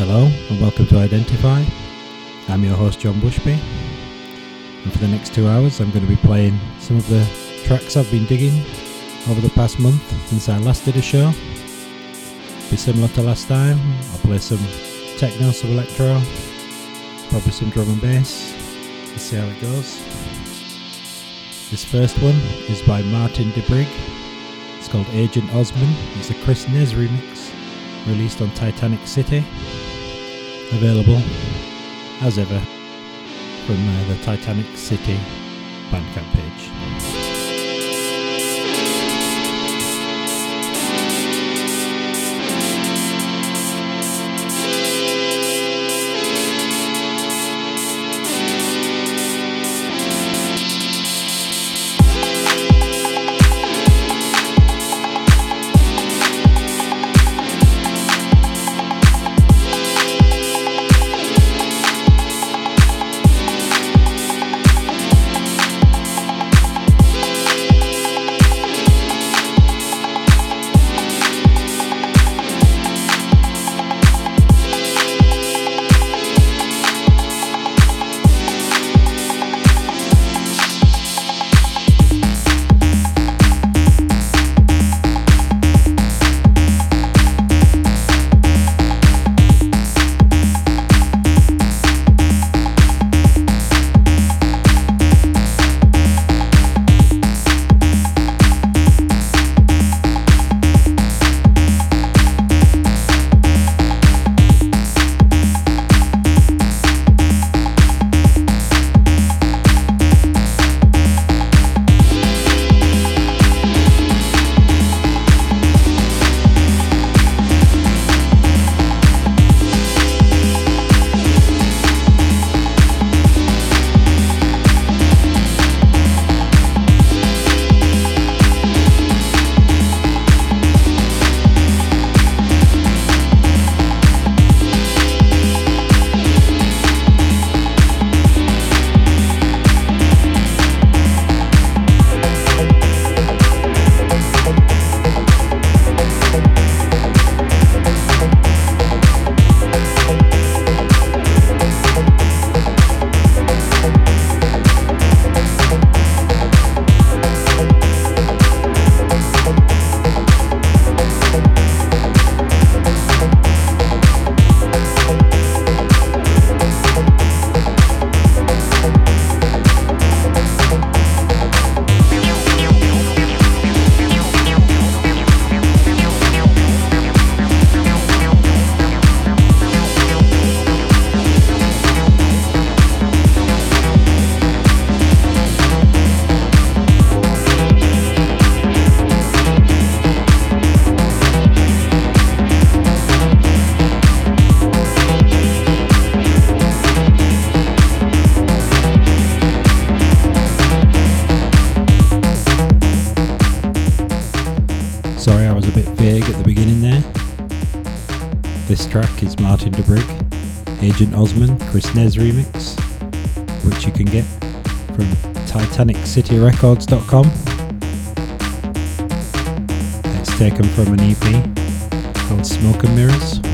Hello and welcome to Identify. I'm your host John Bushby, and for the next two hours, I'm going to be playing some of the tracks I've been digging over the past month since I last did a show. Be similar to last time, I'll play some techno, some electro, probably some drum and bass. Let's see how it goes. This first one is by Martin DeBrig. It's called Agent Osman. It's a Chris Nez remix, released on Titanic City. Available, as ever, from uh, the Titanic City Bandcamp page. Track is Martin DeBrig, Agent Osman, Chris Nez remix, which you can get from TitanicCityRecords.com. It's taken from an EP called Smoke and Mirrors.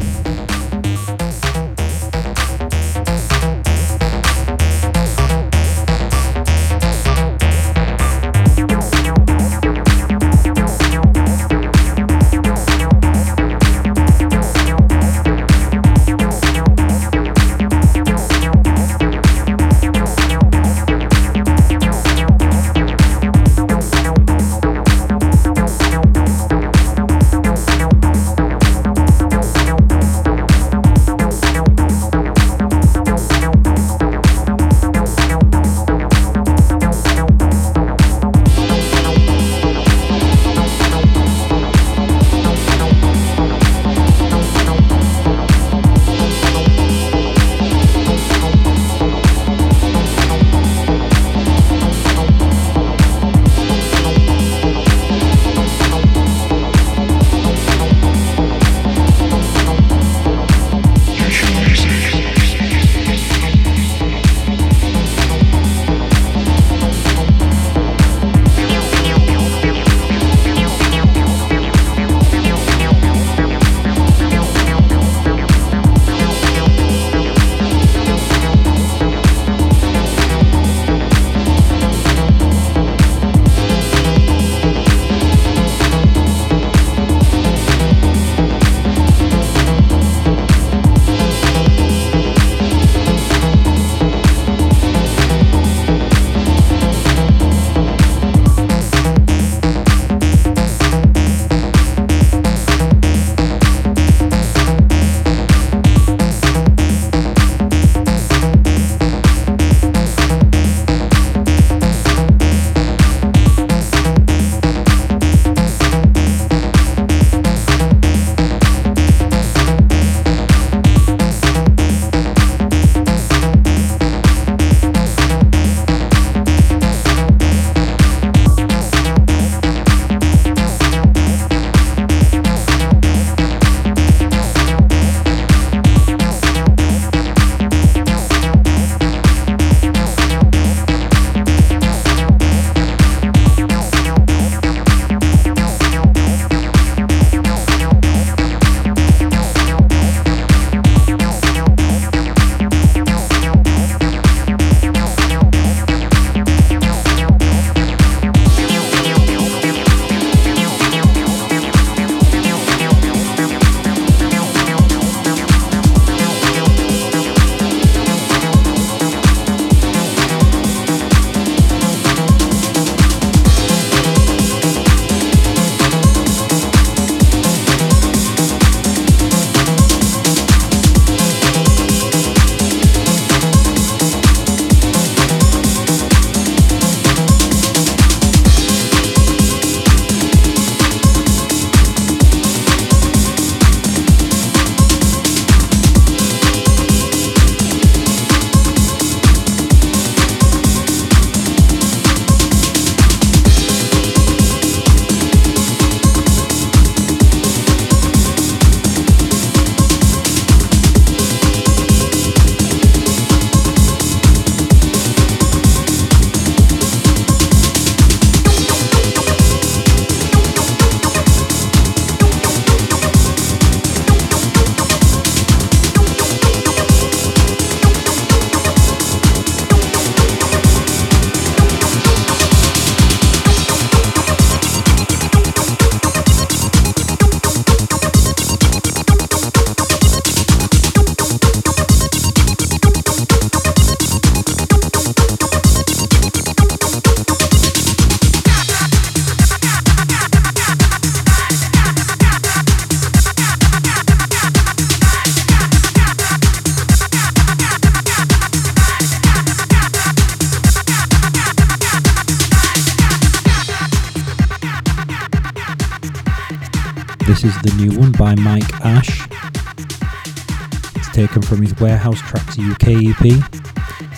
From his Warehouse Tracks UK EP.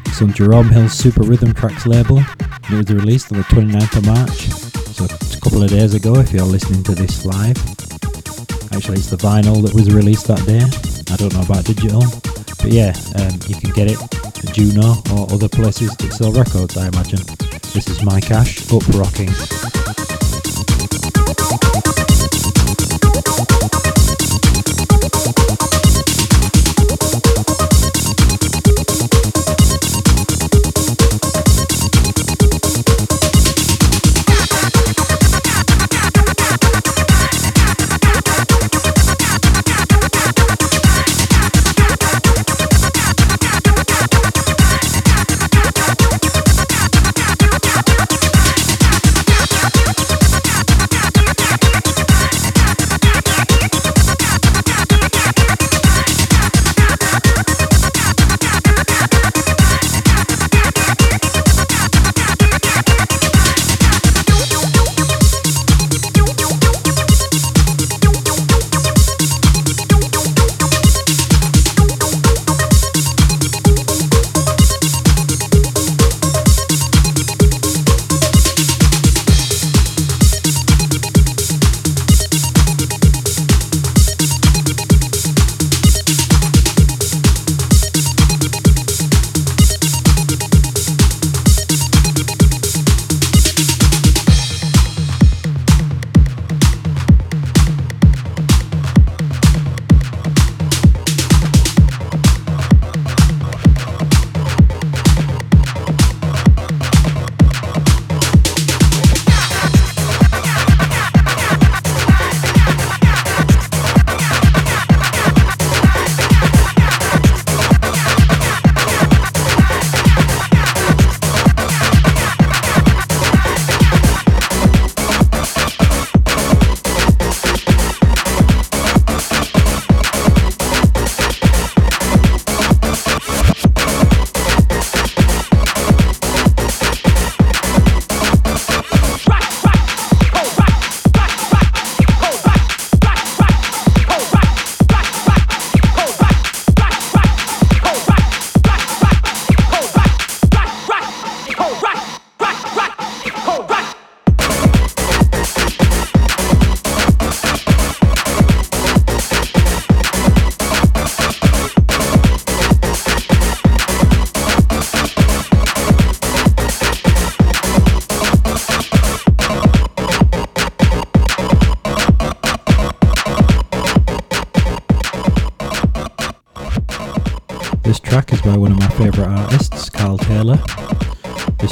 It's on Jerome Hill's Super Rhythm Trax label, it was released on the 29th of March, so it's a couple of days ago if you're listening to this live. Actually, it's the vinyl that was released that day. I don't know about digital, but yeah, um, you can get it at Juno or other places that sell records, I imagine. This is Mike Ash, Up Rocking.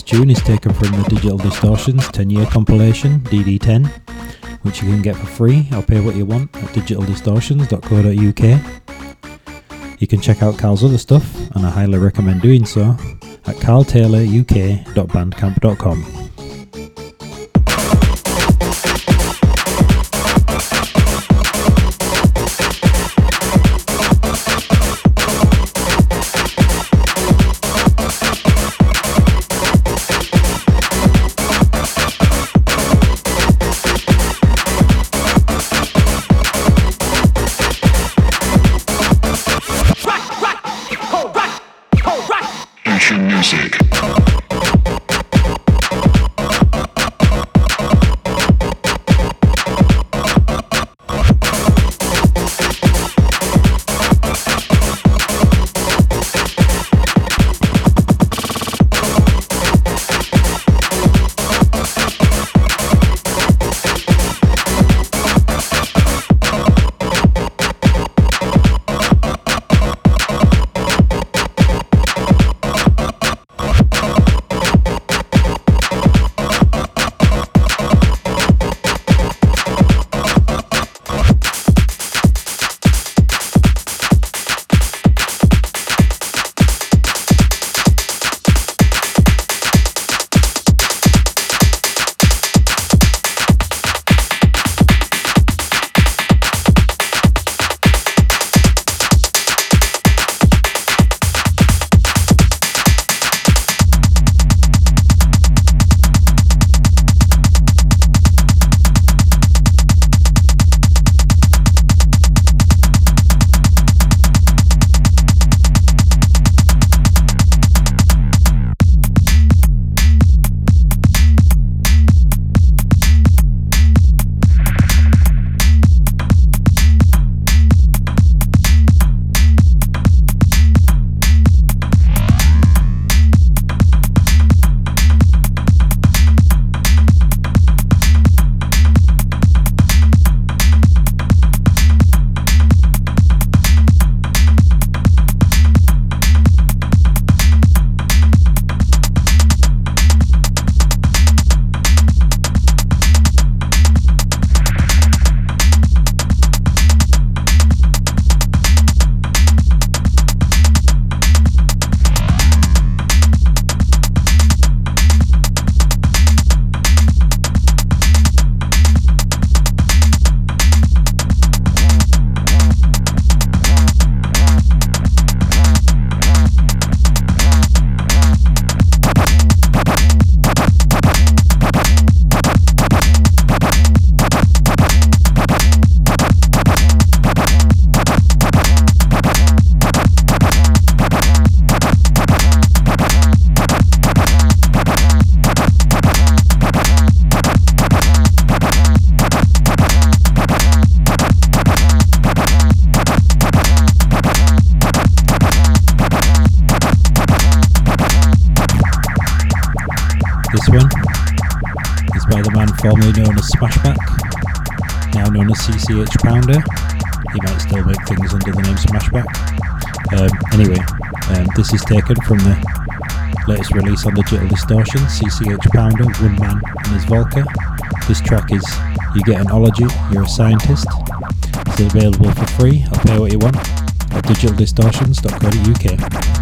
Tune is taken from the Digital Distortions 10 year compilation, DD10, which you can get for free or pay what you want at digitaldistortions.co.uk. You can check out Carl's other stuff, and I highly recommend doing so, at carltayloruk.bandcamp.com. man formerly known as Smashback, now known as CCH Pounder. He might still make things under the name Smashback. Um, anyway, um, this is taken from the latest release on Digital Distortion, CCH Pounder, One Man and his Volca. This track is You Get an Ology, You're a Scientist. It's available for free, I'll pay what you want, at digitaldistortions.co.uk.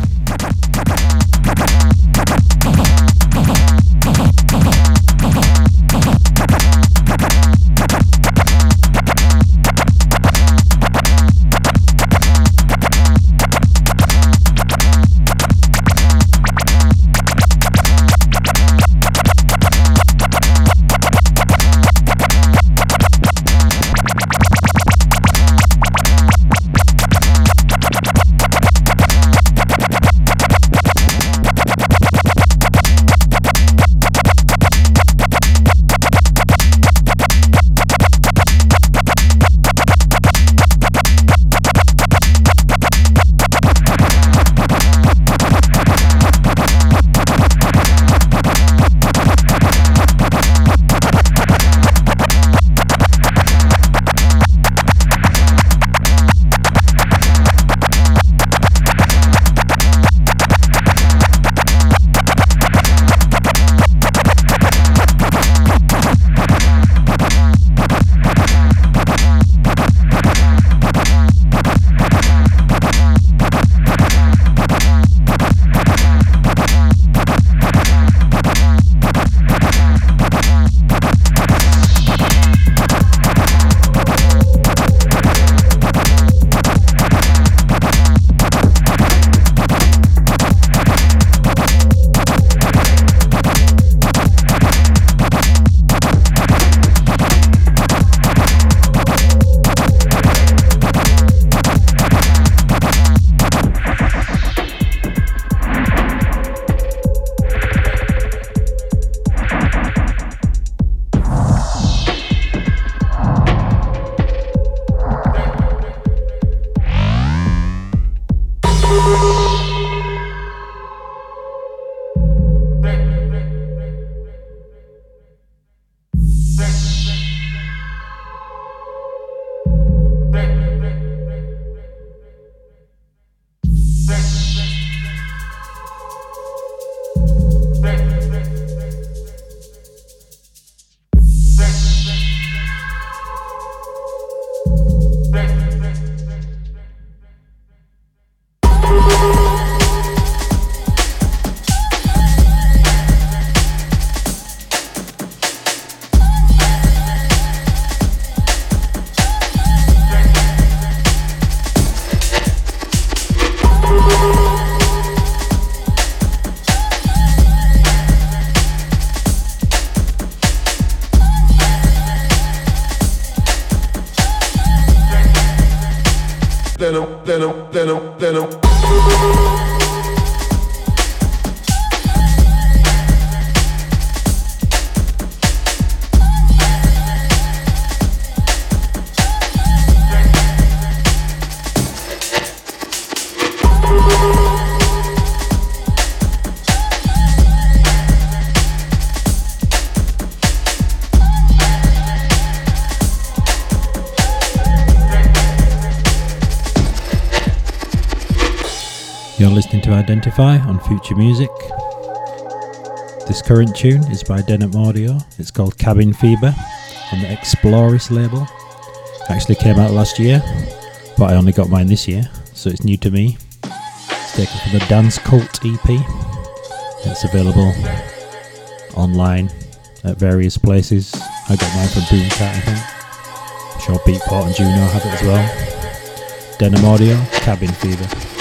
Identify on Future Music. This current tune is by Denim Audio. It's called Cabin Fever on the Exploris label. Actually came out last year, but I only got mine this year, so it's new to me. It's taken from the Dance Cult EP. It's available online at various places. I got mine from Boomkat, I think. I'm sure Beatport and Juno have it as well. Denim Audio, Cabin Fever.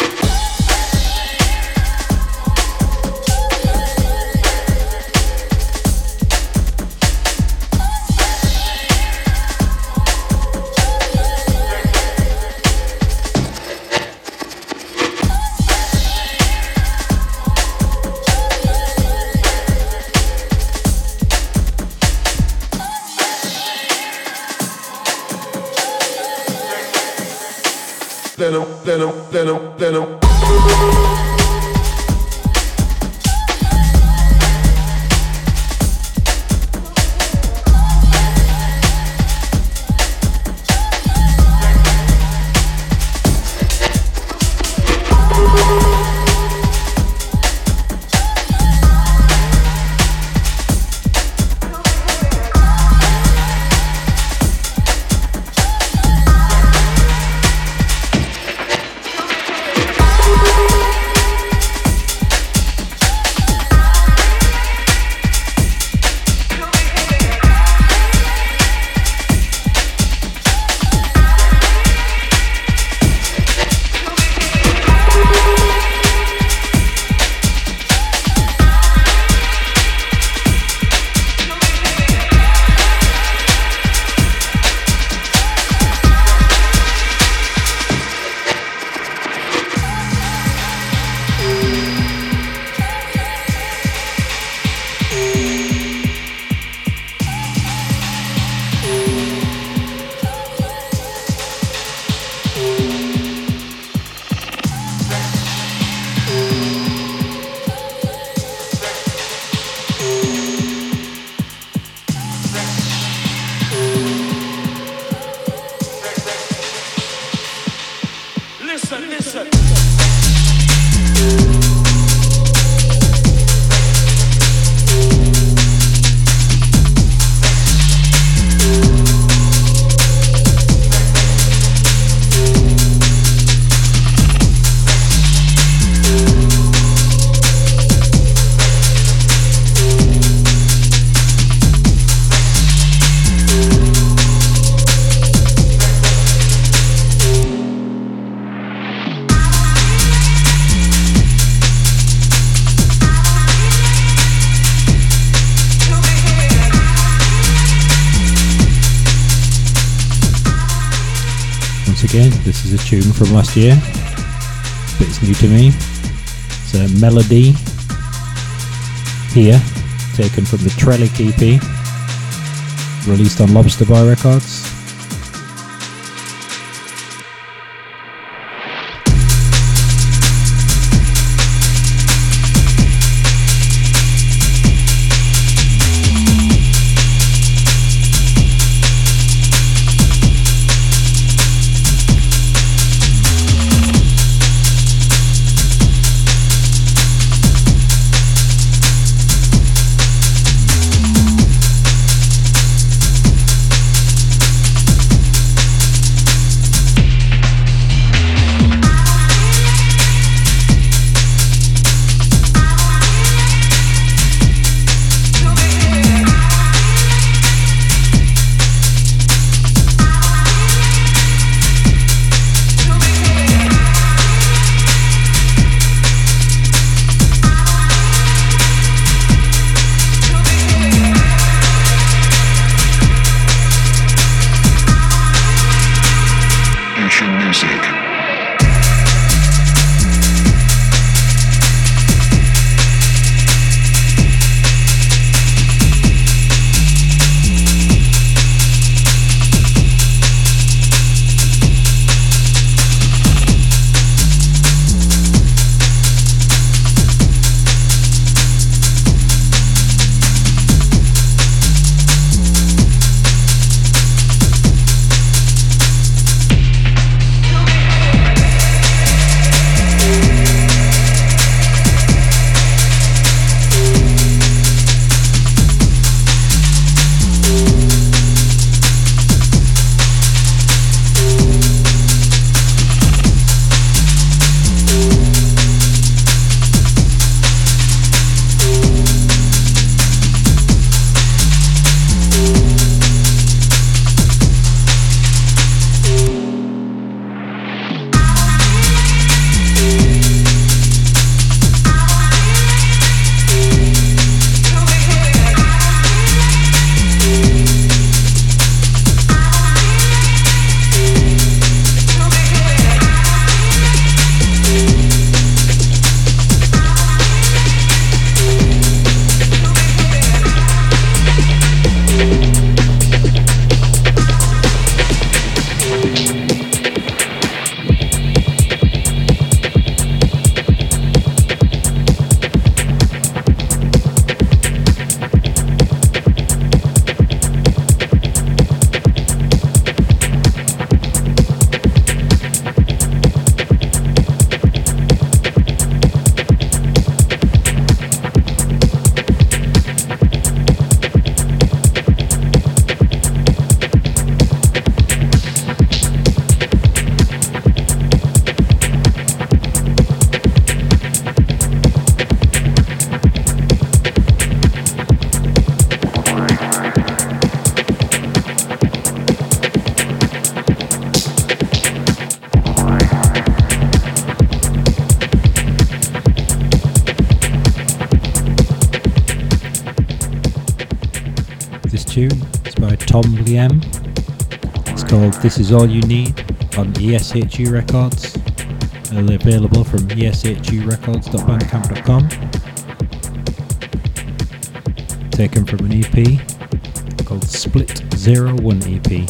From last year, but it's new to me. It's a melody here, taken from the Trellick EP, released on Lobster Boy Records. This Is All You Need on ESHU Records. Available from eshurecords.bandcamp.com. Taken from an EP called Split Zero One EP.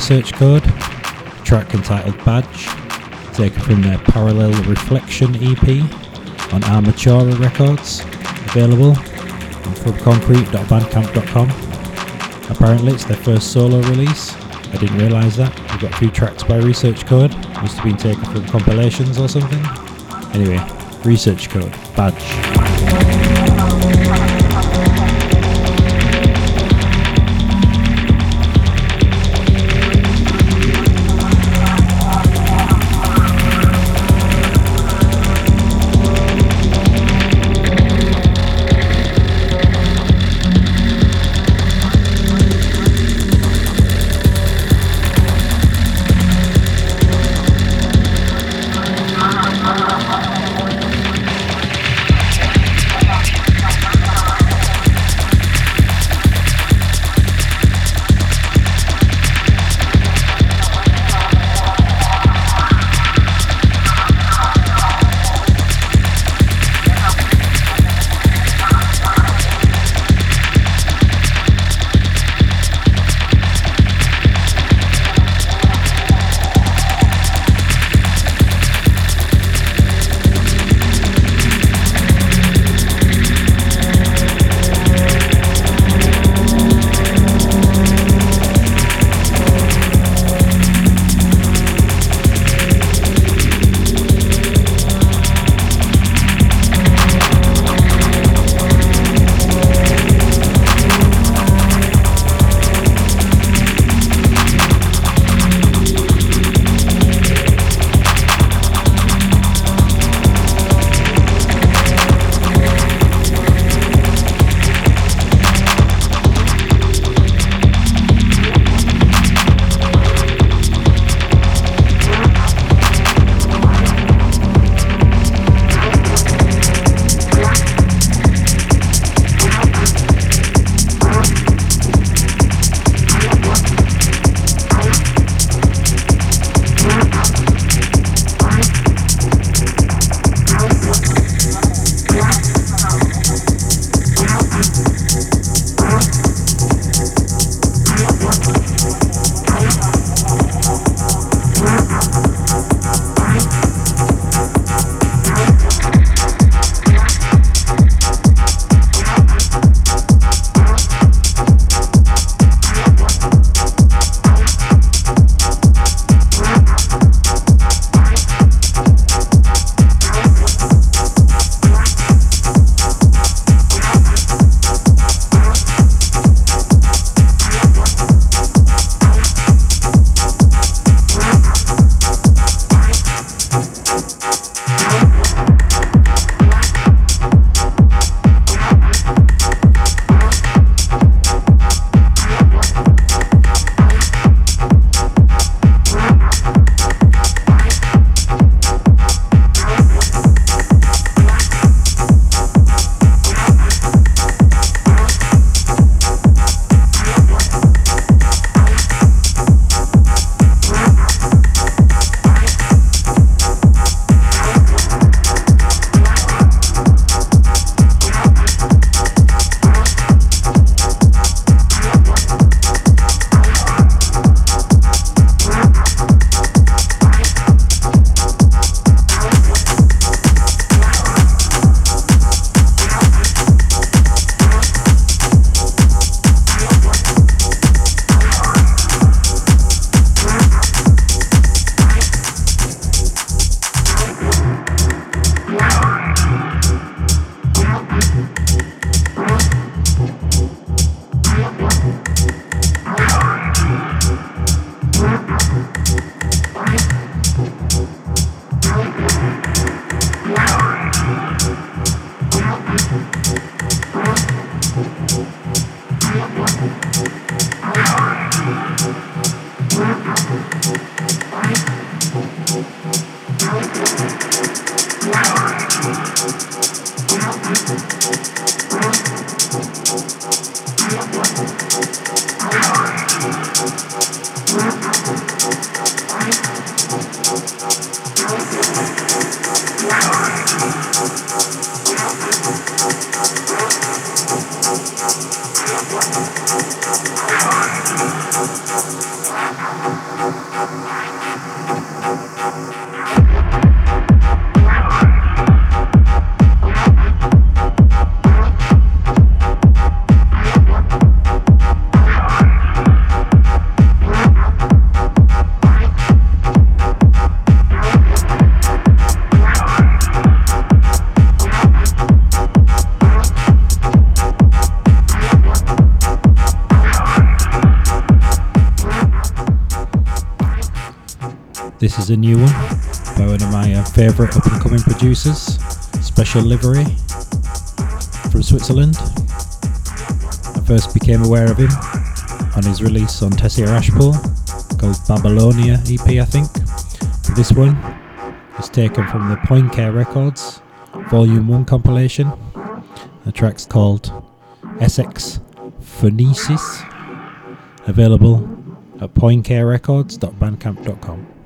Research Code, track entitled Badge, taken from their Parallel Reflection EP on Armatura Records, available on fromconcrete.bandcamp.com. Apparently, it's their first solo release. I didn't realise that. We've got a few tracks by Research Code. Must have been taken from compilations or something. Anyway, Research Code, Badge. A new one by one of my uh, favourite up and coming producers, Special Livery from Switzerland. I first became aware of him on his release on Tessier-Ashpool called Babylonia EP, I think. This one is taken from the Poincare Records Volume 1 compilation. The track's called Essex Phonesis, available at pointcarerecords.bandcamp.com.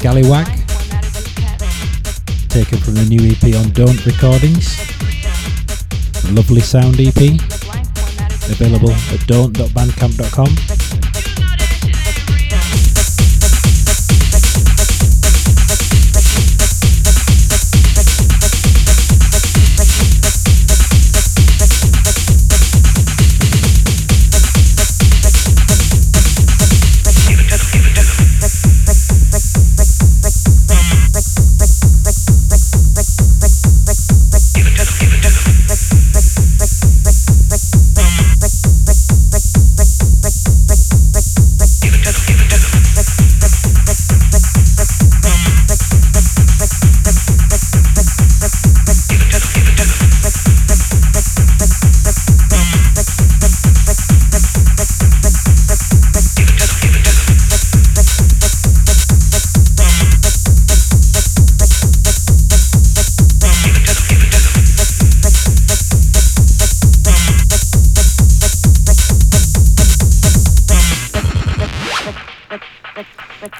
Scallywag, taken from the new EP on Don't Recordings. lovely sound EP, available at don't.bandcamp.com.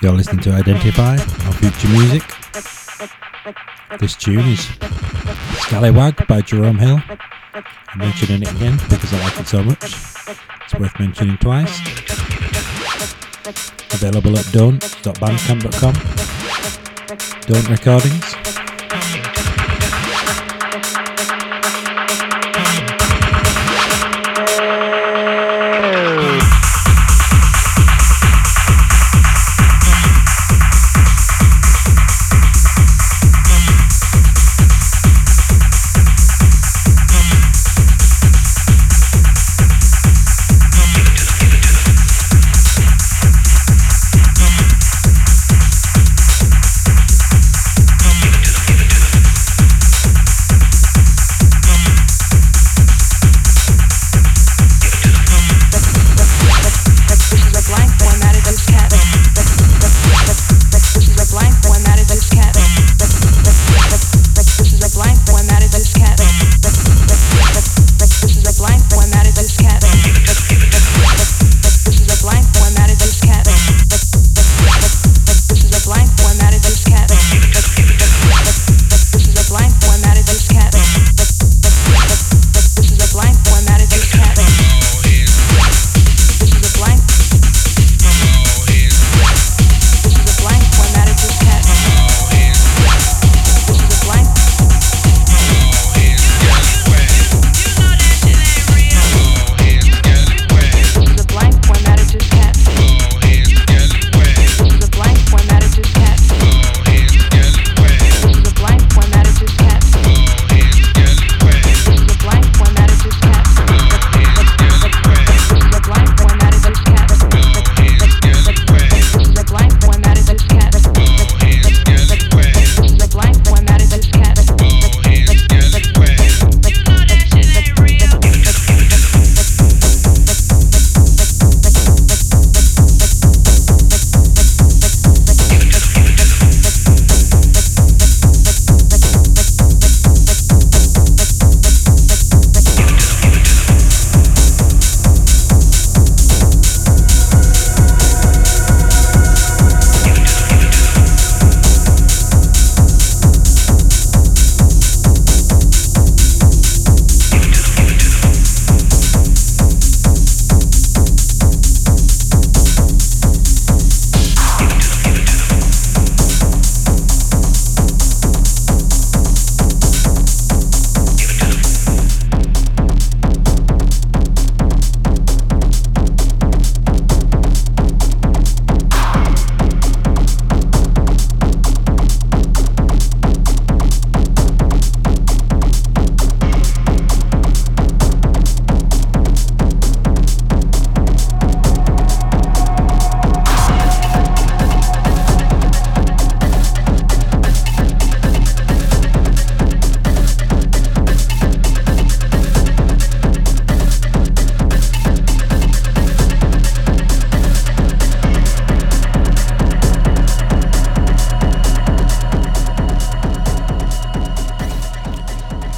to identify our future music. This tune is Scallywag by Jerome Hill. I'm mentioning it again because I like it so much. It's worth mentioning twice. Available at don't.bandcamp.com. Don't Recordings.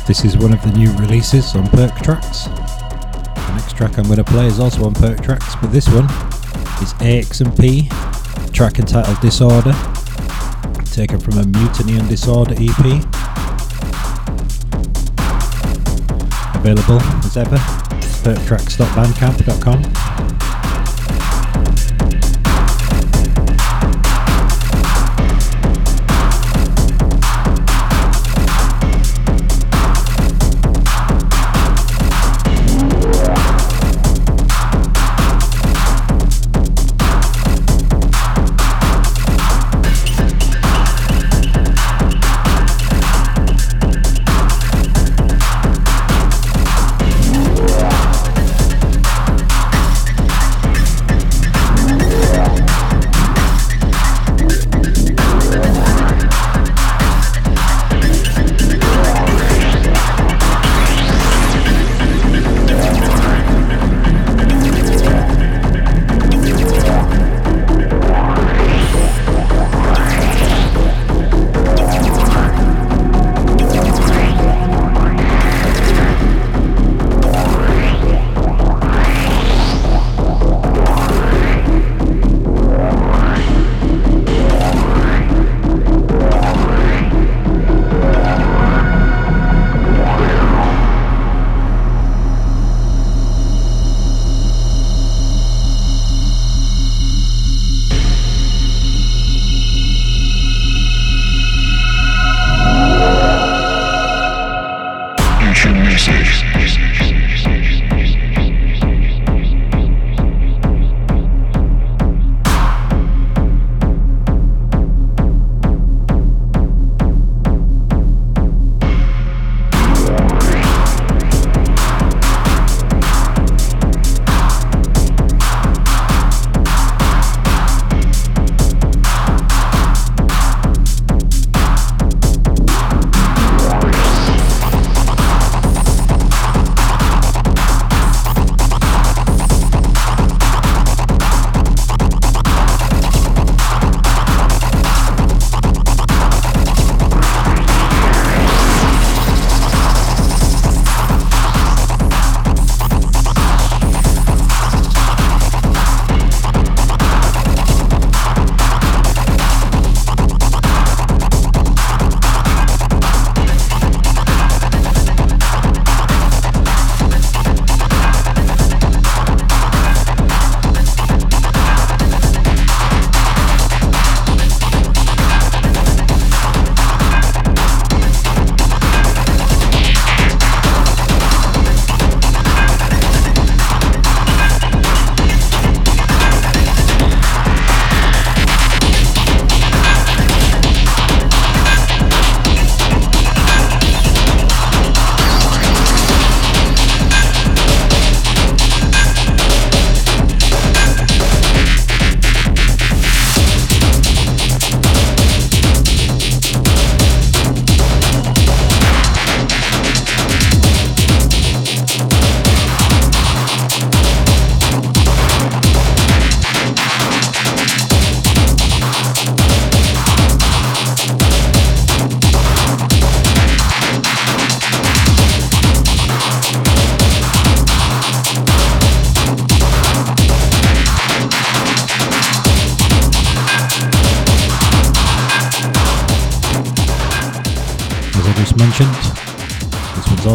This is one of the new releases on Perc Trax. The next track I'm going to play is also on Perc Trax, but this one is AX and P, track entitled Disorder, taken from a Mutiny and Disorder EP. Available as ever, perctrax.bandcamp.com.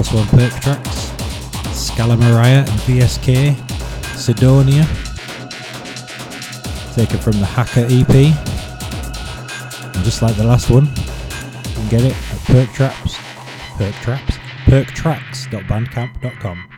This one's also on Perc Trax. Scalameriya and VSK, Sidonia. Taken from the Hacker EP. And just like the last one, you can get it at Perc Trax, Perc Trax, perctrax.bandcamp.com.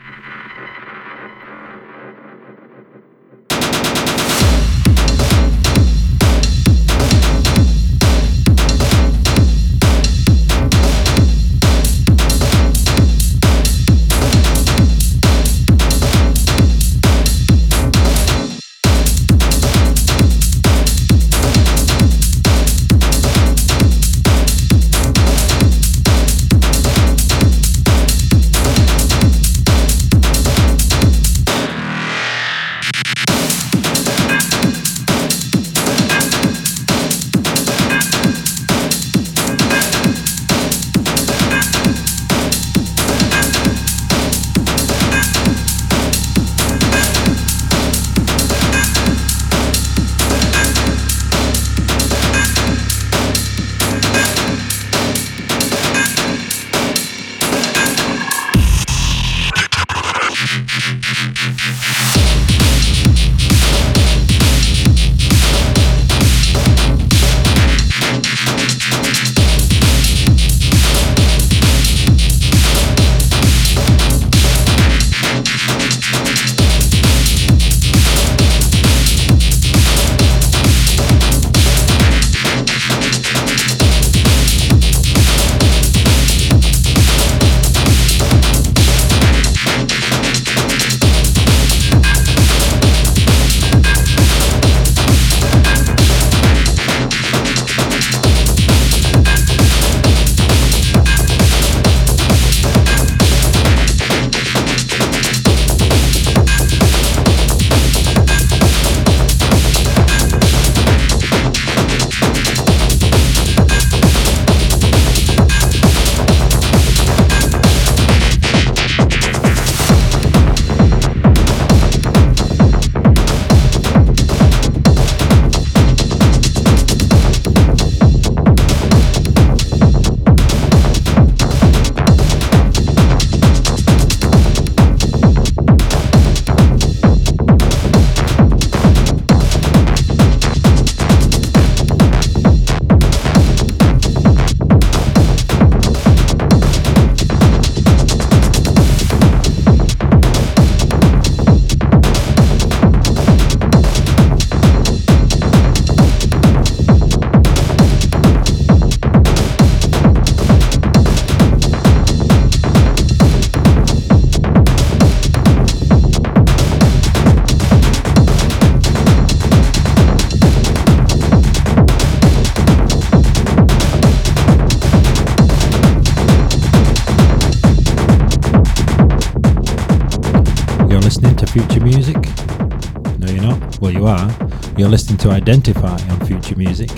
Identify on Future Music.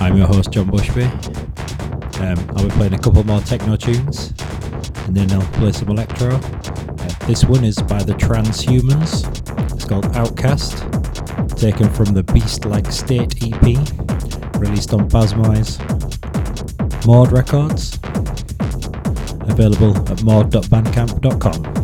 I'm your host, John Bushby. Um, I'll be playing a couple more techno tunes and then I'll play some electro. Uh, this one is by the Transhumans. It's called Outcast, taken from the Beast Like State EP, released on Basmoise Maud Records. Available at mord.bandcamp.com.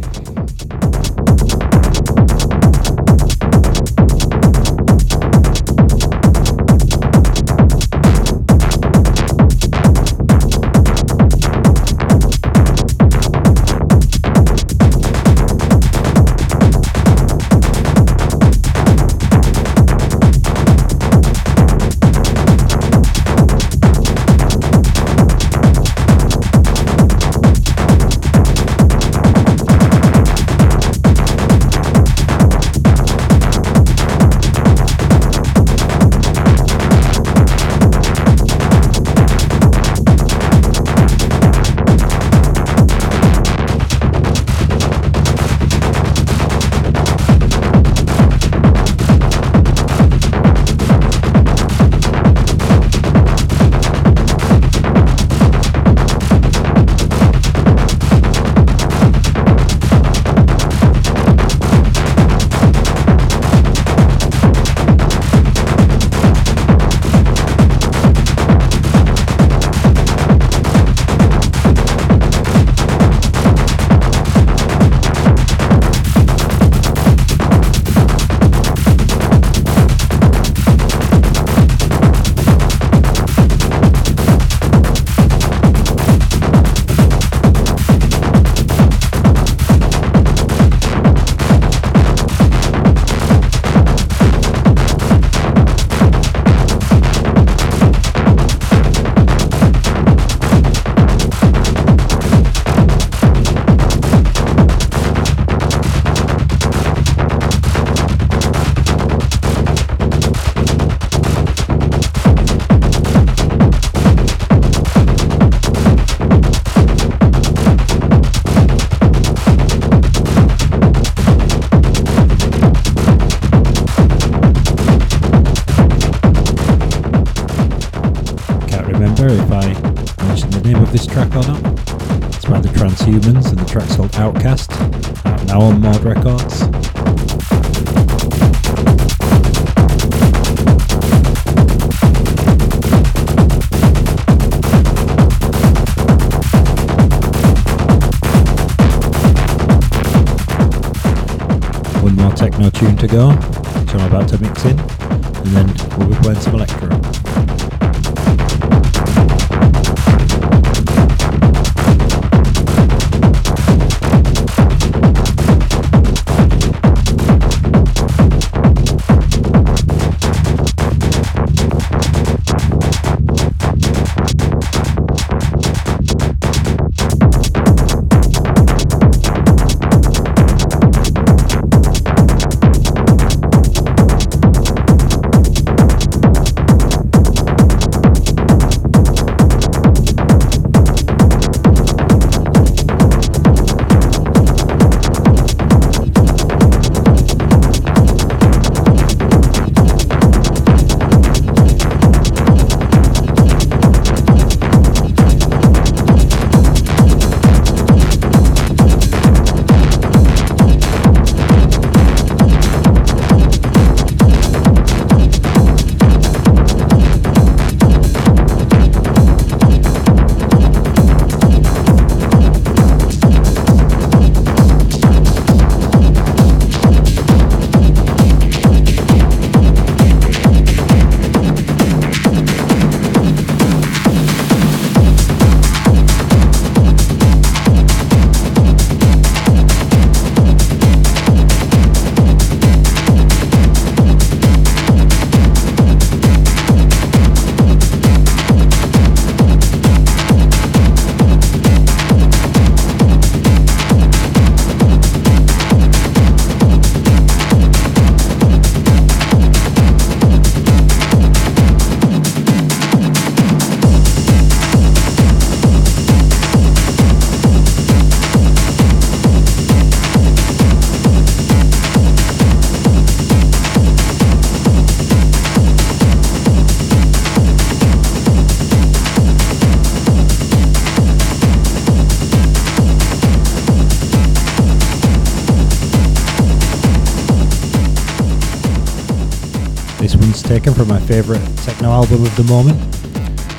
from my favourite techno album of the moment.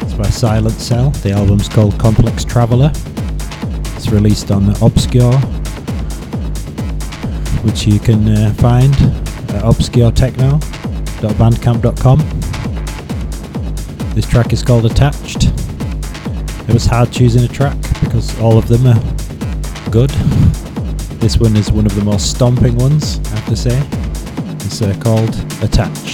It's by Silent Cell. The album's called Complex Traveller. It's released on Obscure, which you can uh, find at obscuretechno.bandcamp.com. This track is called Attached. It was hard choosing a track because all of them are good. This one is one of the most stomping ones, I have to say. It's uh, called Attached.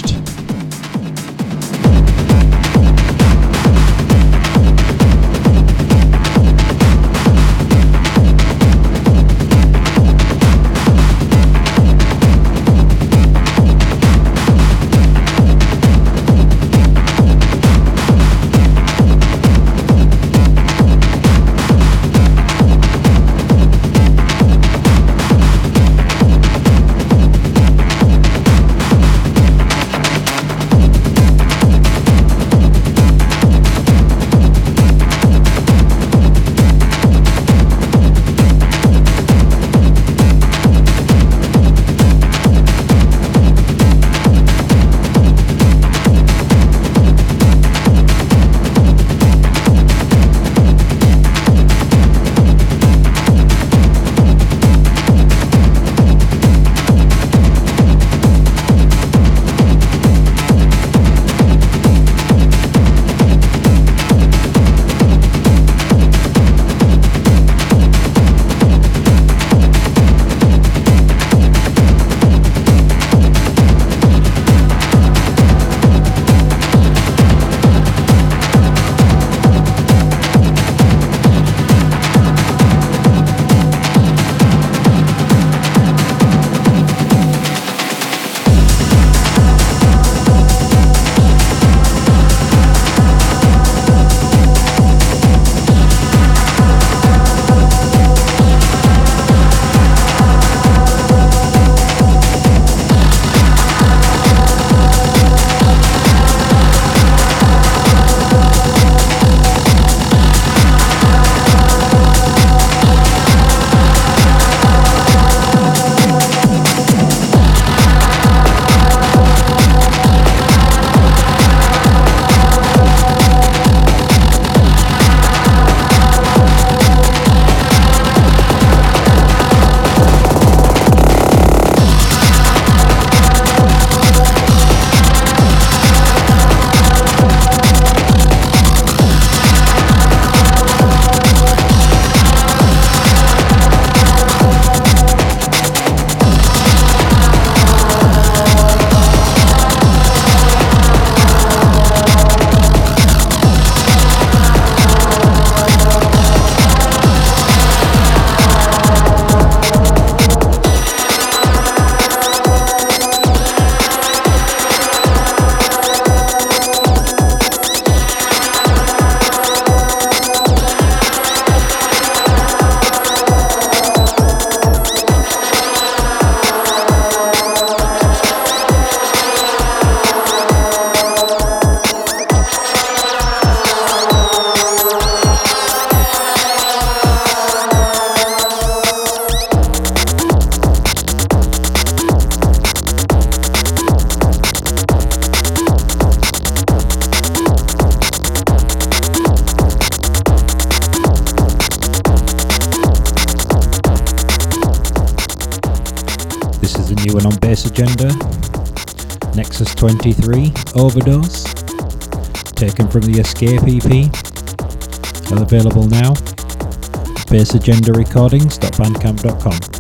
Overdose, taken from the Escape EP, available now. BassAgendaRecordings.bandcamp.com.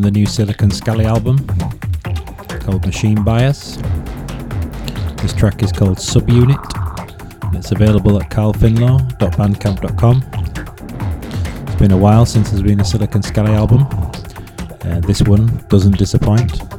from the new Silicon Scally album called Machine Bias. This track is called Subunit. And it's available at carlfinlow.bandcamp.com. It's been a while since there's been a Silicon Scally album. Uh, this one doesn't disappoint.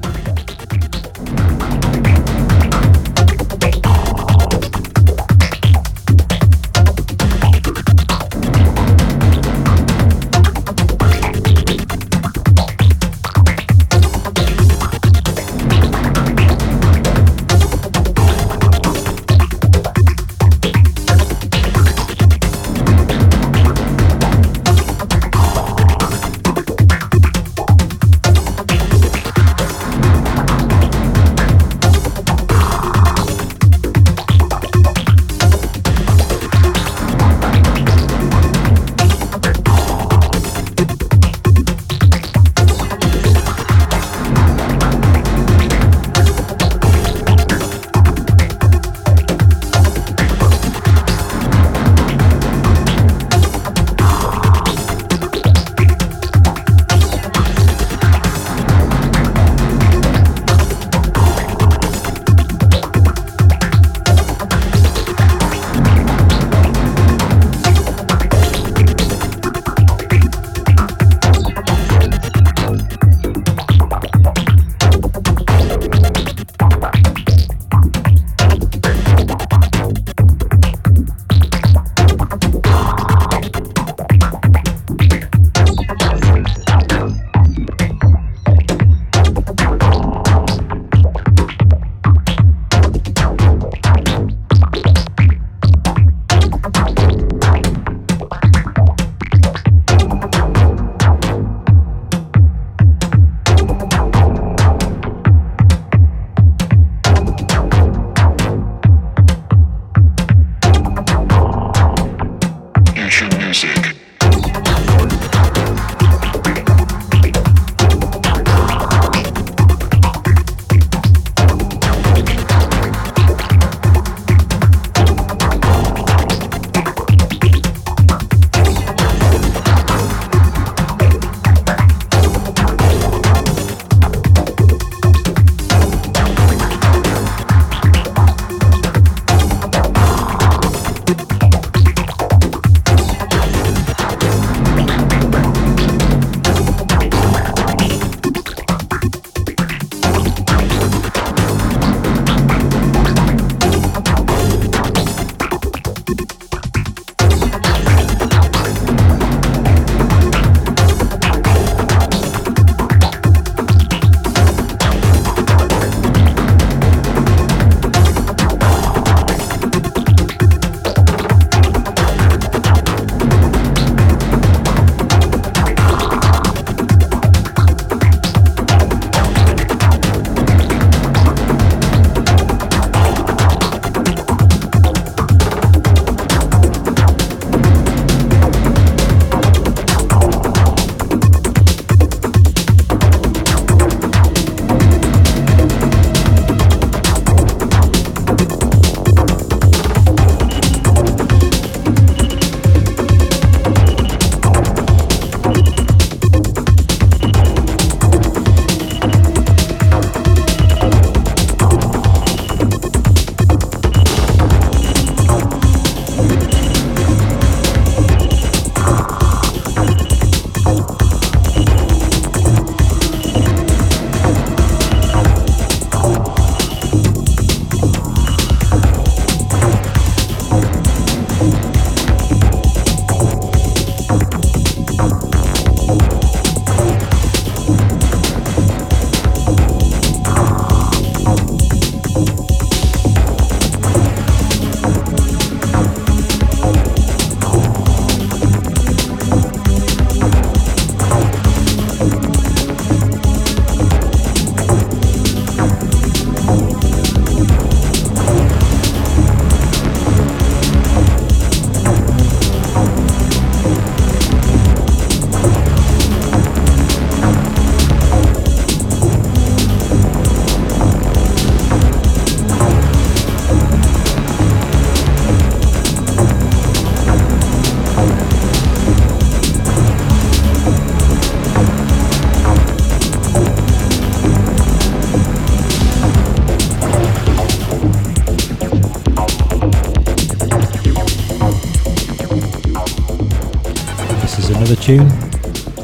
Tune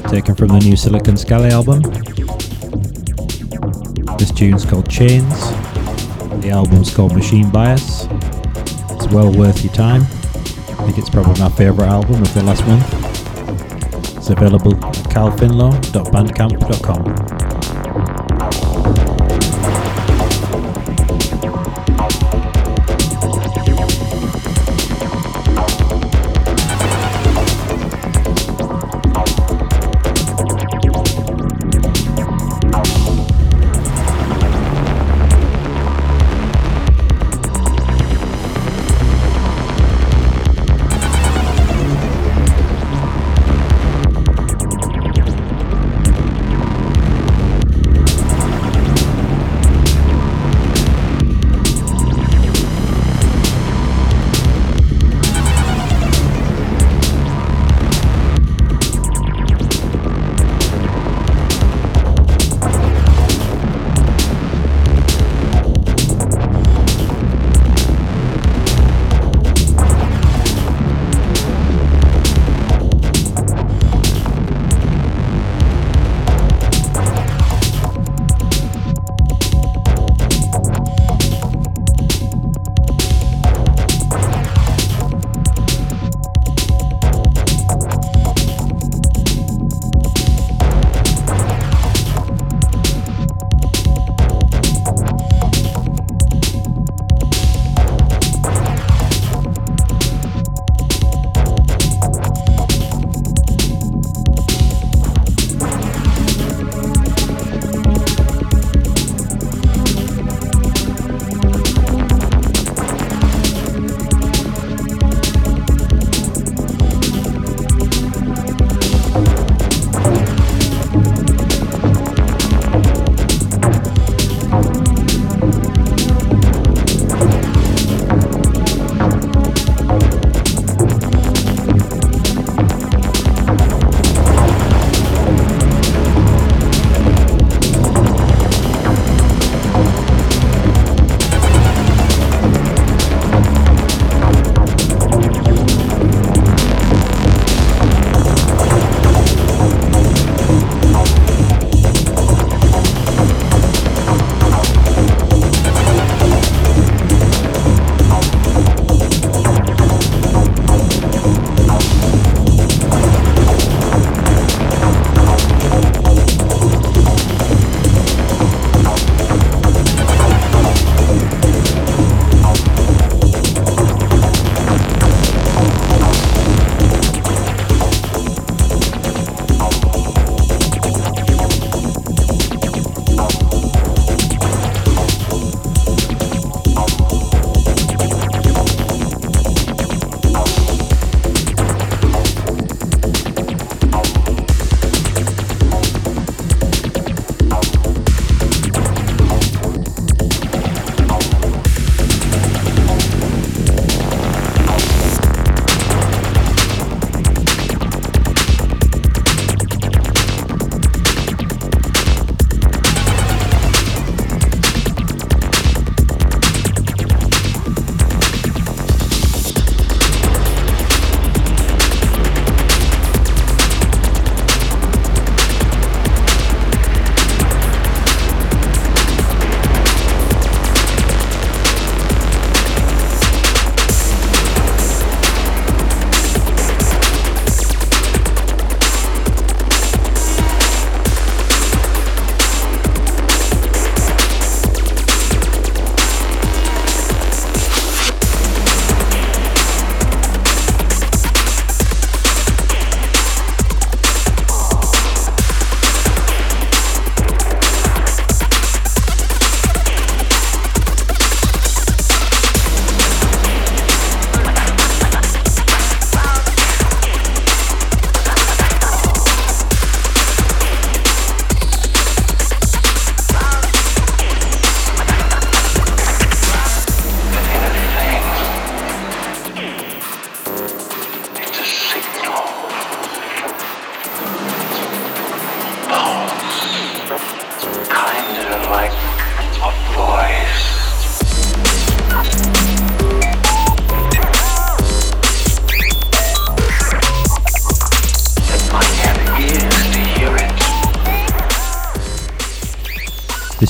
taken from the new Silicon Scally album. This tune's called Chains. The album's called Machine Bias. It's well worth your time. I think it's probably my favourite album of the last month. It's available at carlfinlow.bandcamp.com.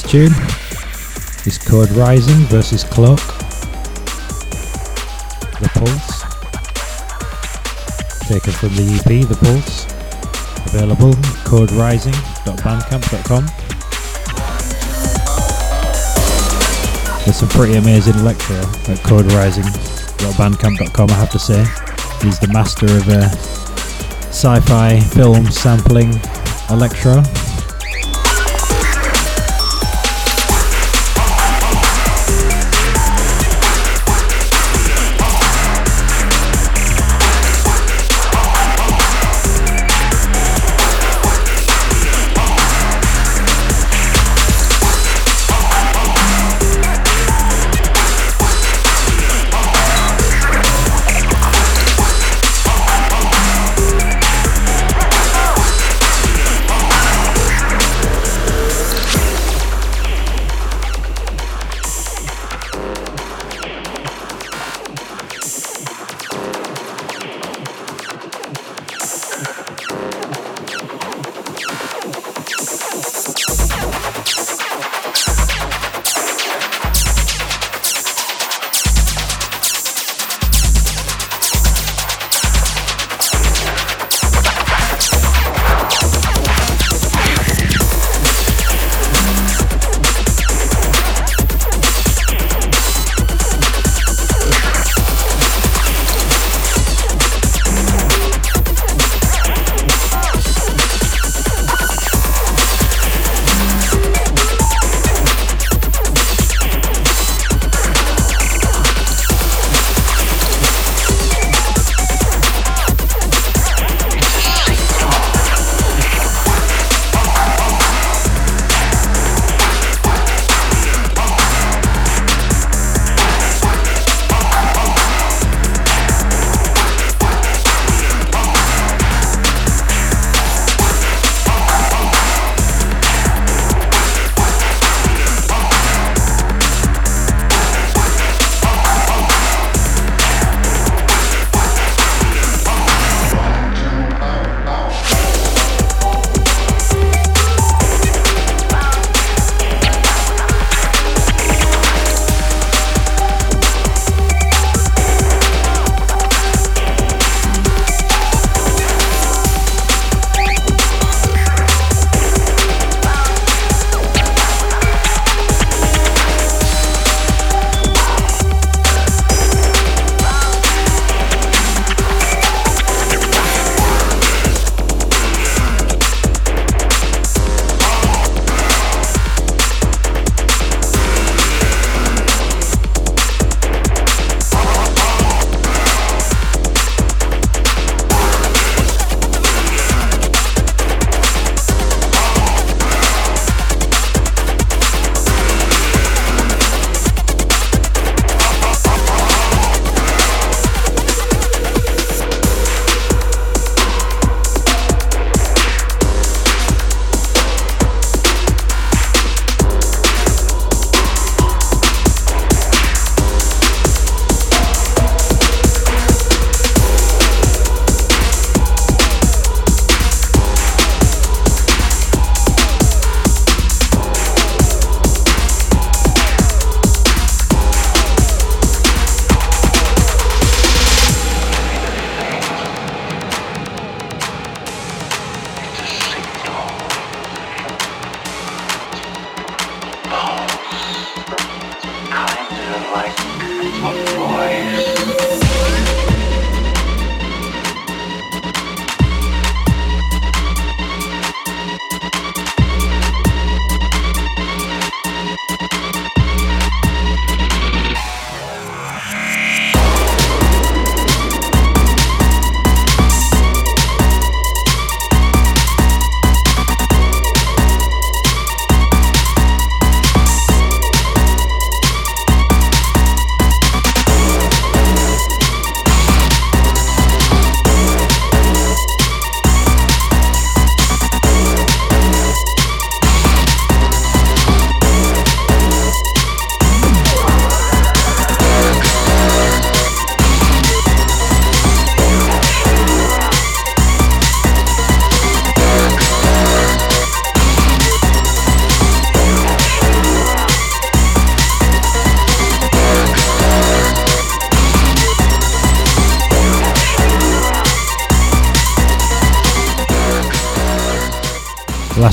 tune is Code Rising versus Cloak. The Pulse. Taken from the EP, The Pulse. Available at coderising.bandcamp.com. There's some pretty amazing electro at coderising.bandcamp.com, I have to say. He's the master of uh, sci fi film sampling electro.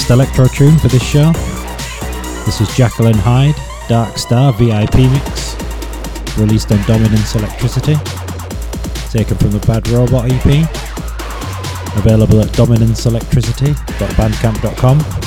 Last electro tune for this show. This is Jacqueline Hyde, Dark Star VIP mix, released on Dominance Electricity, taken from the Bad Robot EP, available at dominanceelectricity.bandcamp.com.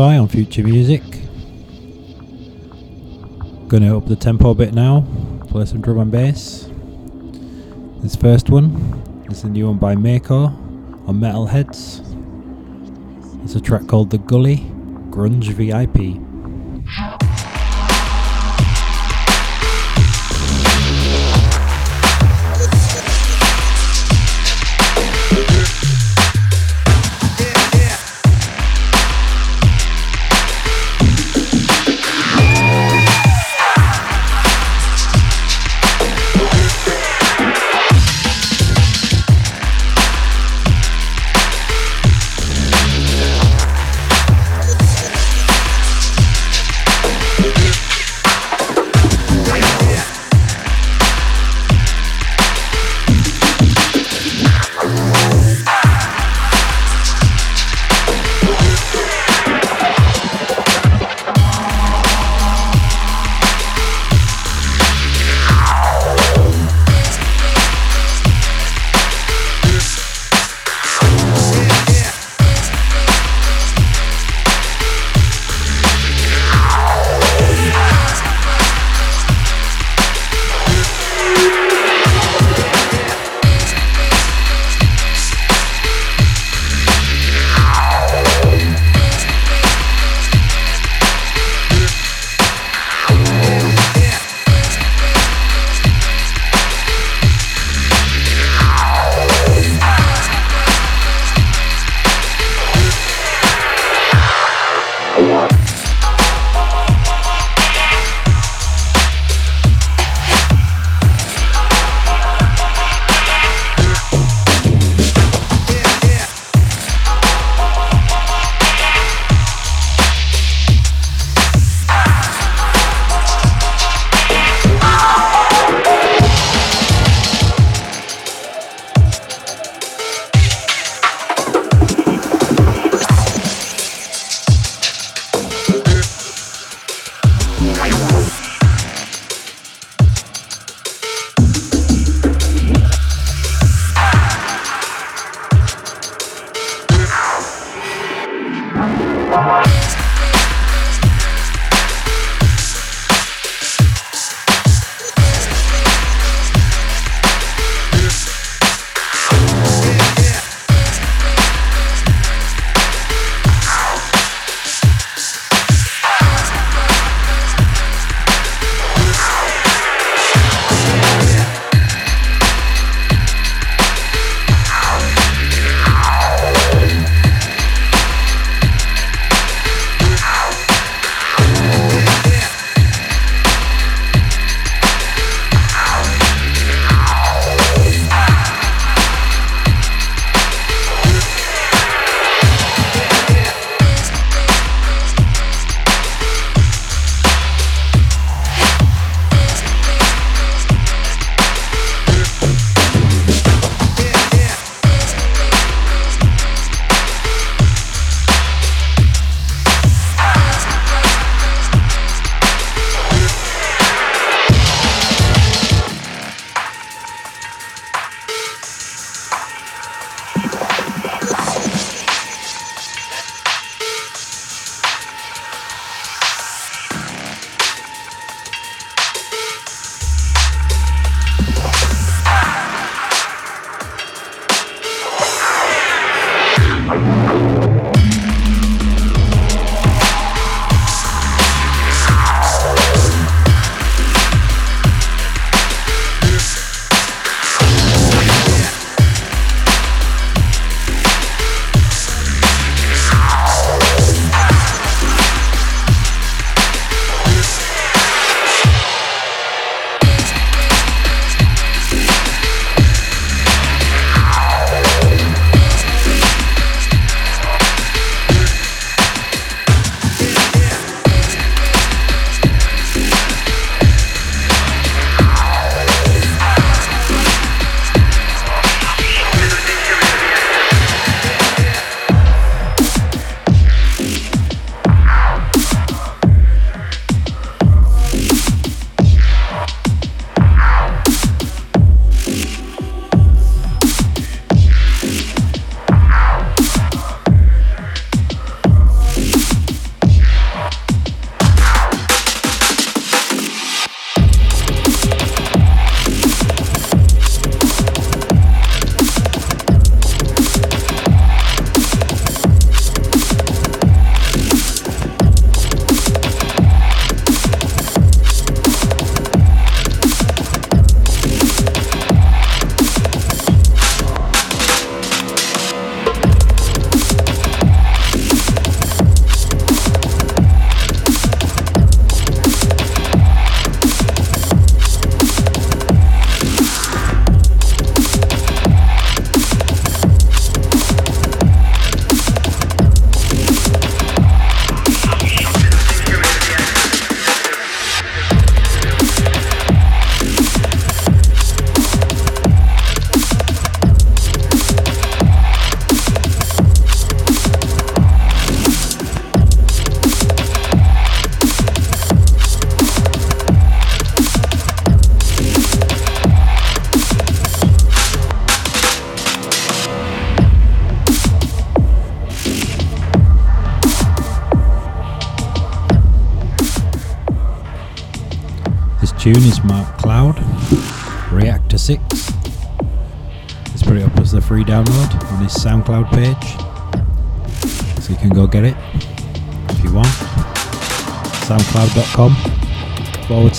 Identify on Future Music. Gonna up the tempo a bit now, play some drum and bass. This first one is a new one by Mako on Metalheadz. It's a track called The Gully Grunge VIP.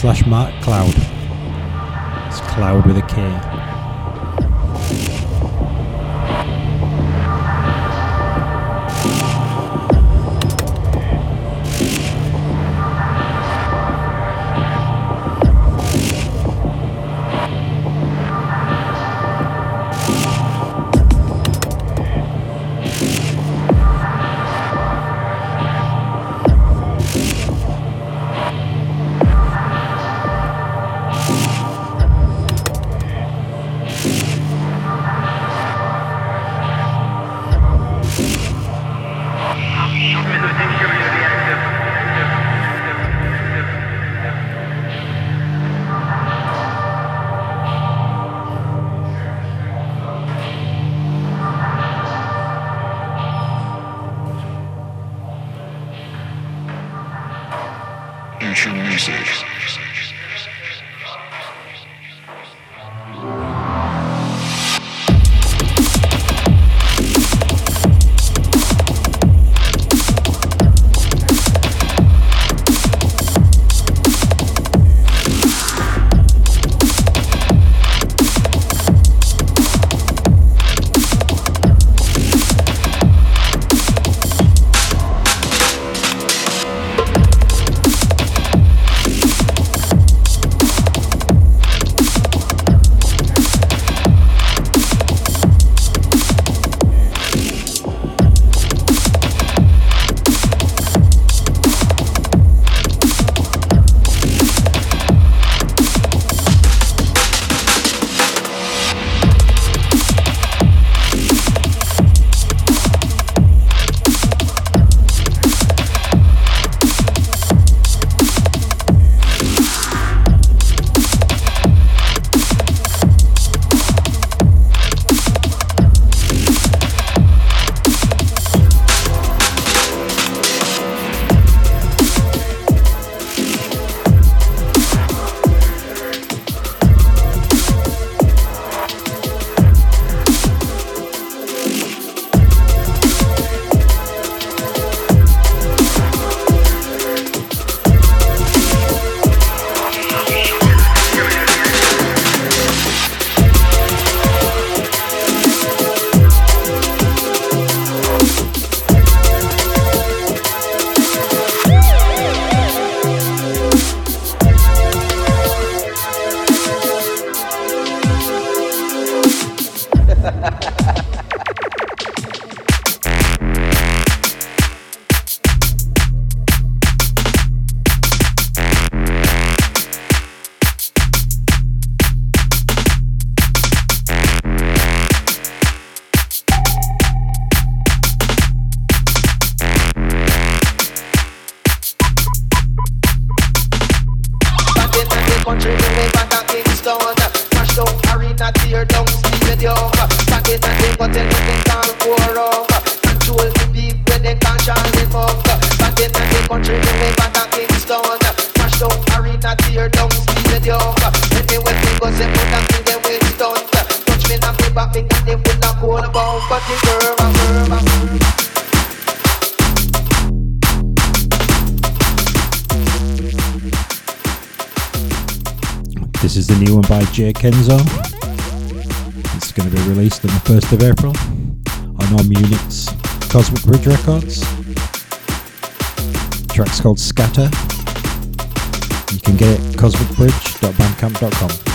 Slash Mark Cloud. It's Cloud with a K. Kenzo. It's going to be released on the 1st of April on Om Unit's Cosmic Bridge Records. The track's called Scatter. You can get it cosmicbridge.bandcamp.com.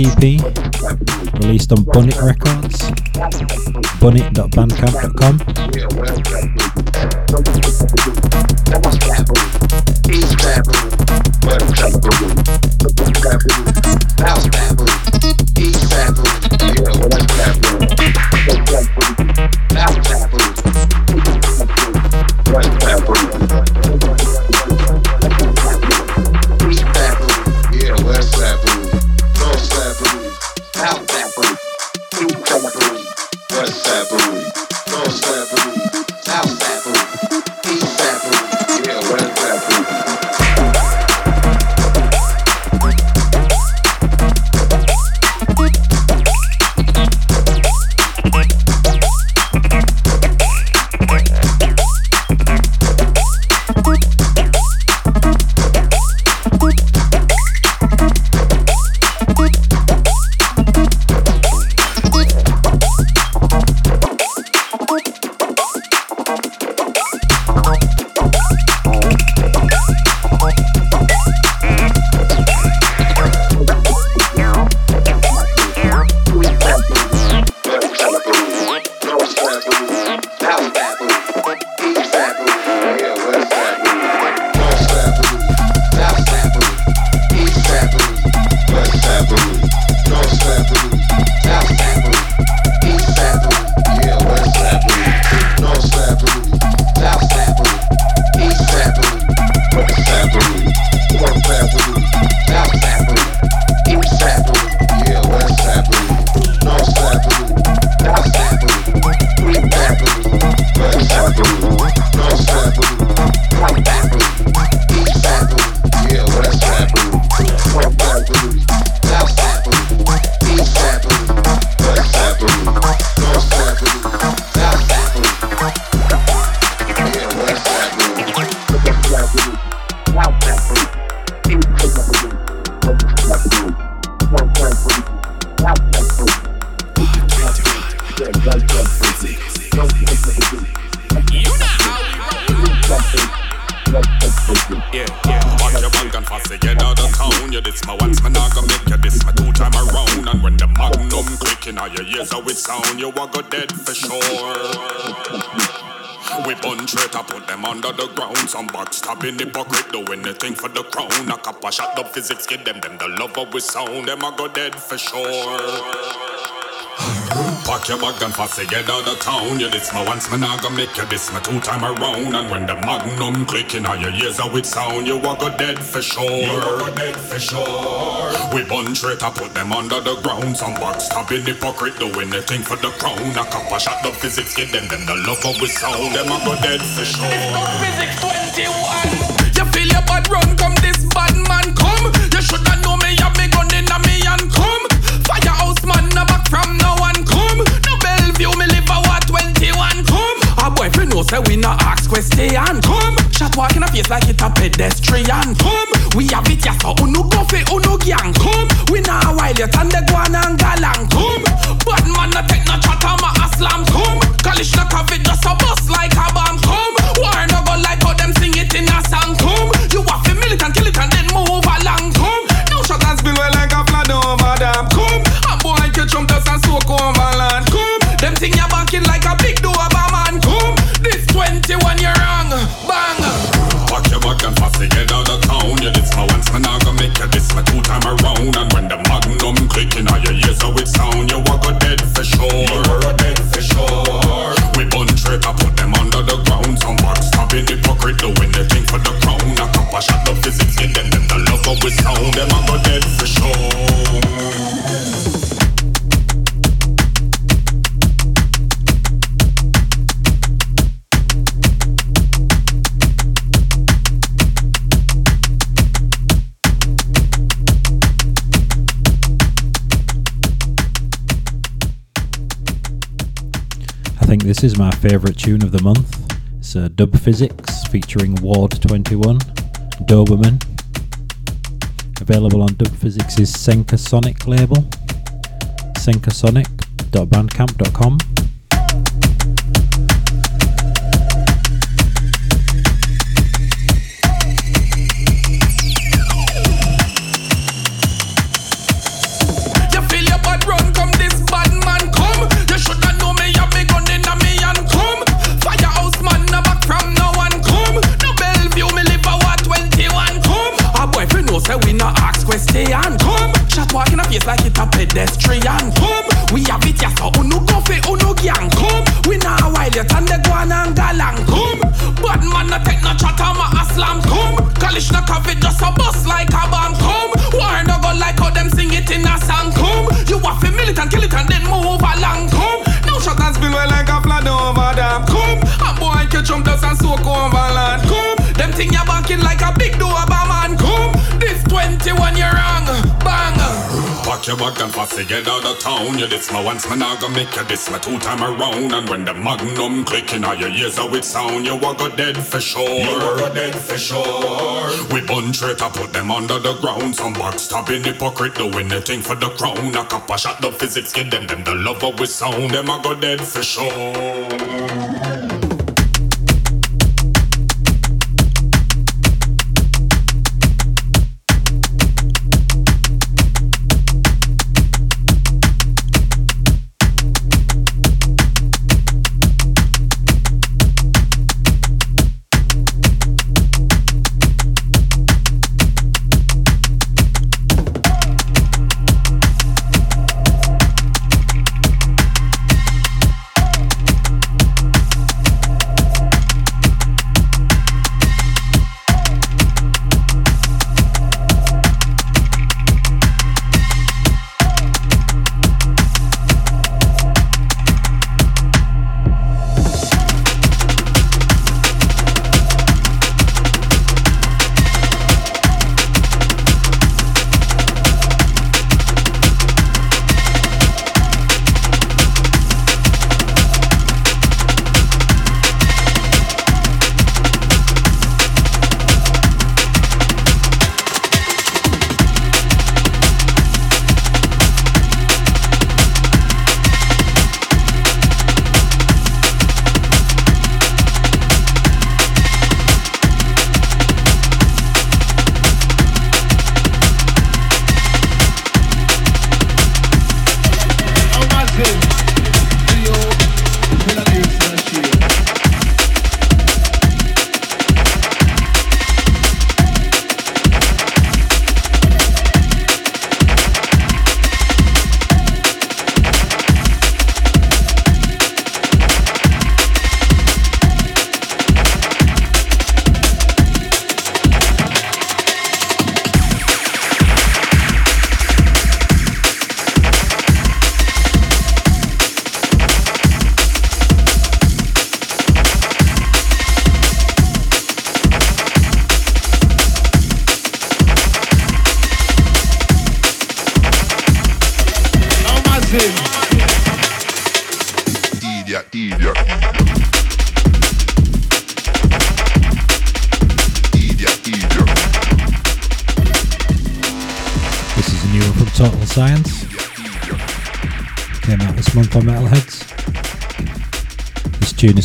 EP, released on Bunnet Records, bunnet.bandcamp.com. physics get them, them the lover with sound, them I go dead for sure. Pack your bag and fast get out of town. Yeah, this my once, man, I gonna make you this my two time around. And when the magnum clicking on your ears are with sound, you walk go dead for sure. You go dead for sure. We bun straight, I put them under the ground. Some box stabbing hypocrite doing the thing for the crown. A couple shot the physics get them, them the lover with sound. Them I go dead for sure. It's Physics 21. Know say we no ask question come. Shot walk in a face like it a pedestrian come. We have it ya so unu go fi unu gang come. We nah while you turn the guan and galang come. Bad man no take no chat on my aslam come. Kalashnikov it just a bust like a bomb come. War no go like how them sing it in a song come. You have to militant kill it and I think this is my favourite tune of the month. It's uh, Dub Physics featuring Ward 21, Doberman. Available on Dub Physics' Senka Sonic label, senkasonic.bandcamp.com. Pack your bag and fast to get out of town. You this my once, man, I gonna make you this my two time around. And when the magnum clicking all your ears how it sound, you are go dead for sure. You are dead for sure. We bun straight to put them under the ground. Some backstabbing hypocrite doing the thing for the crown. A couple shot the physics, get them them the love of we sound. Them I go dead for sure.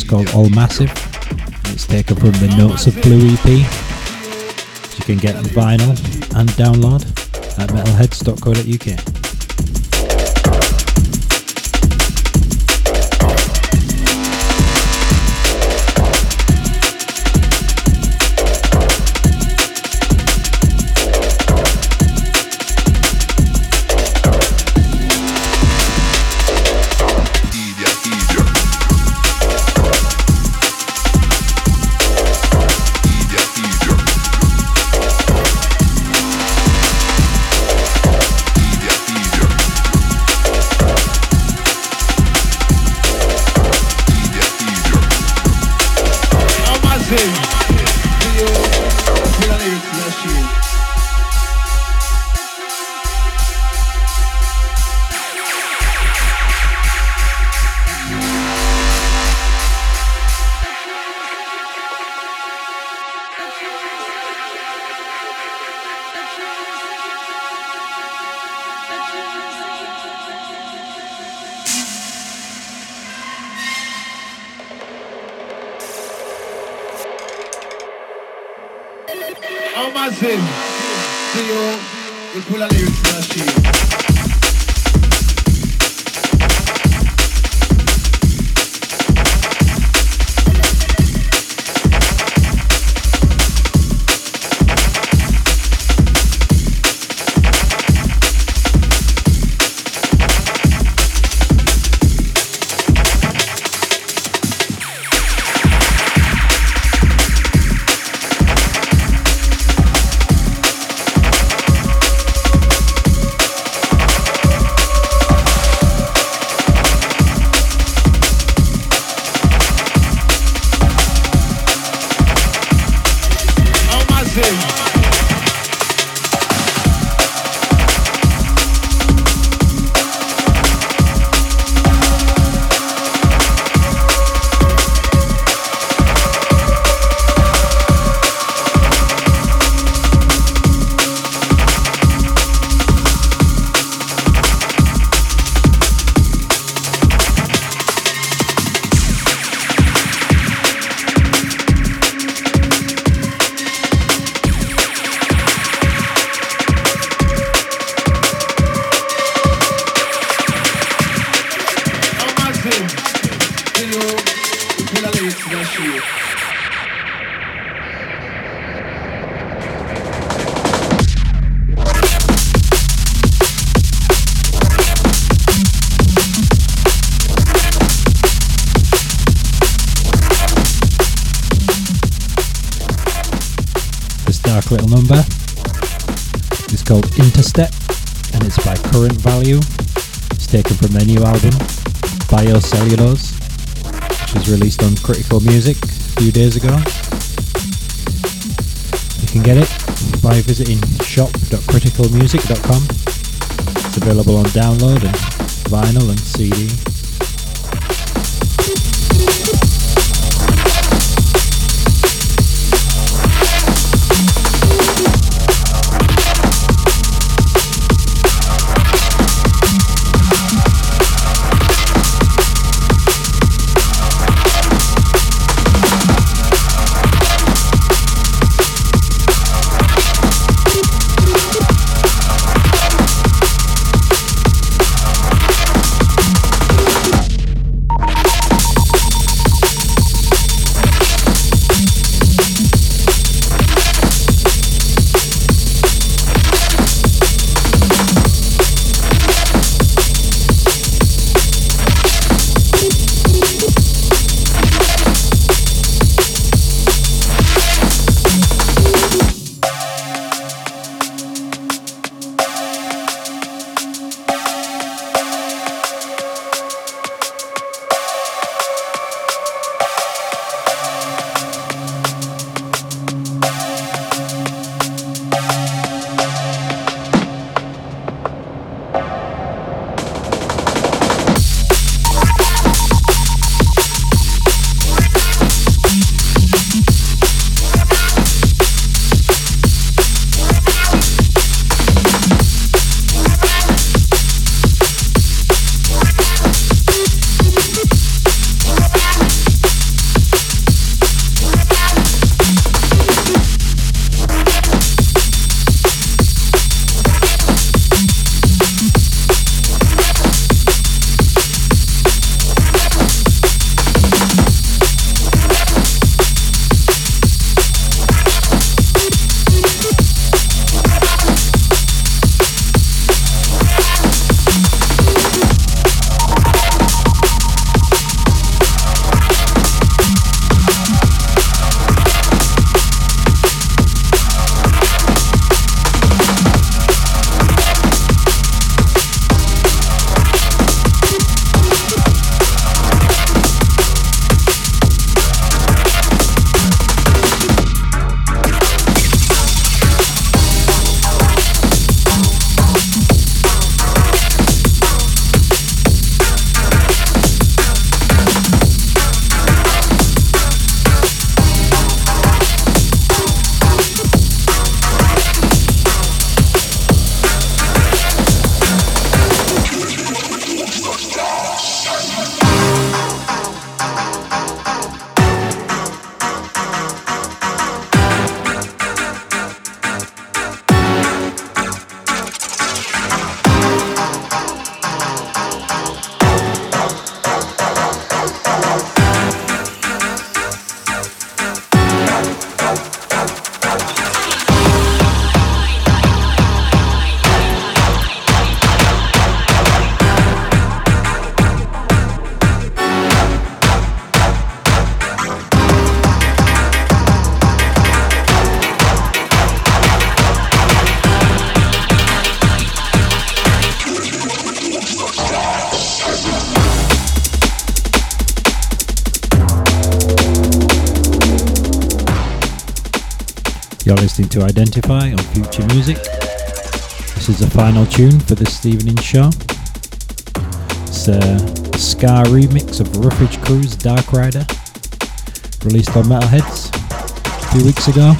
Called All Massive. It's taken from the Notes of Blue EP. You can get vinyl and download at metalheadz.co.uk. pull New album, Biocellulose, which was released on Critical Music a few days ago. You can get it by visiting shop.criticalmusic.com. It's available on download and vinyl and CD. To Identify on Future Music. This is the final tune for this evening's show. It's a Scar remix of Roughage Crew's Dark Rider, released on Metalheadz a few weeks ago.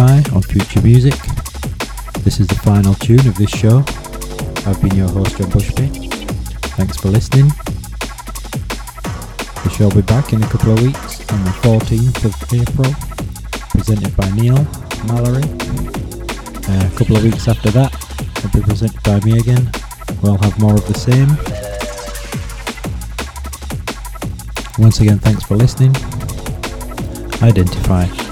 Identify on Future Music. This is the final tune of this show. I've been your host, John Bushby. Thanks for listening. The show will be back in a couple of weeks on the 14th of April, presented by Neil Mallory. Uh, a couple of weeks after that, it'll be presented by me again. We'll have more of the same. Once again, thanks for listening. Identify.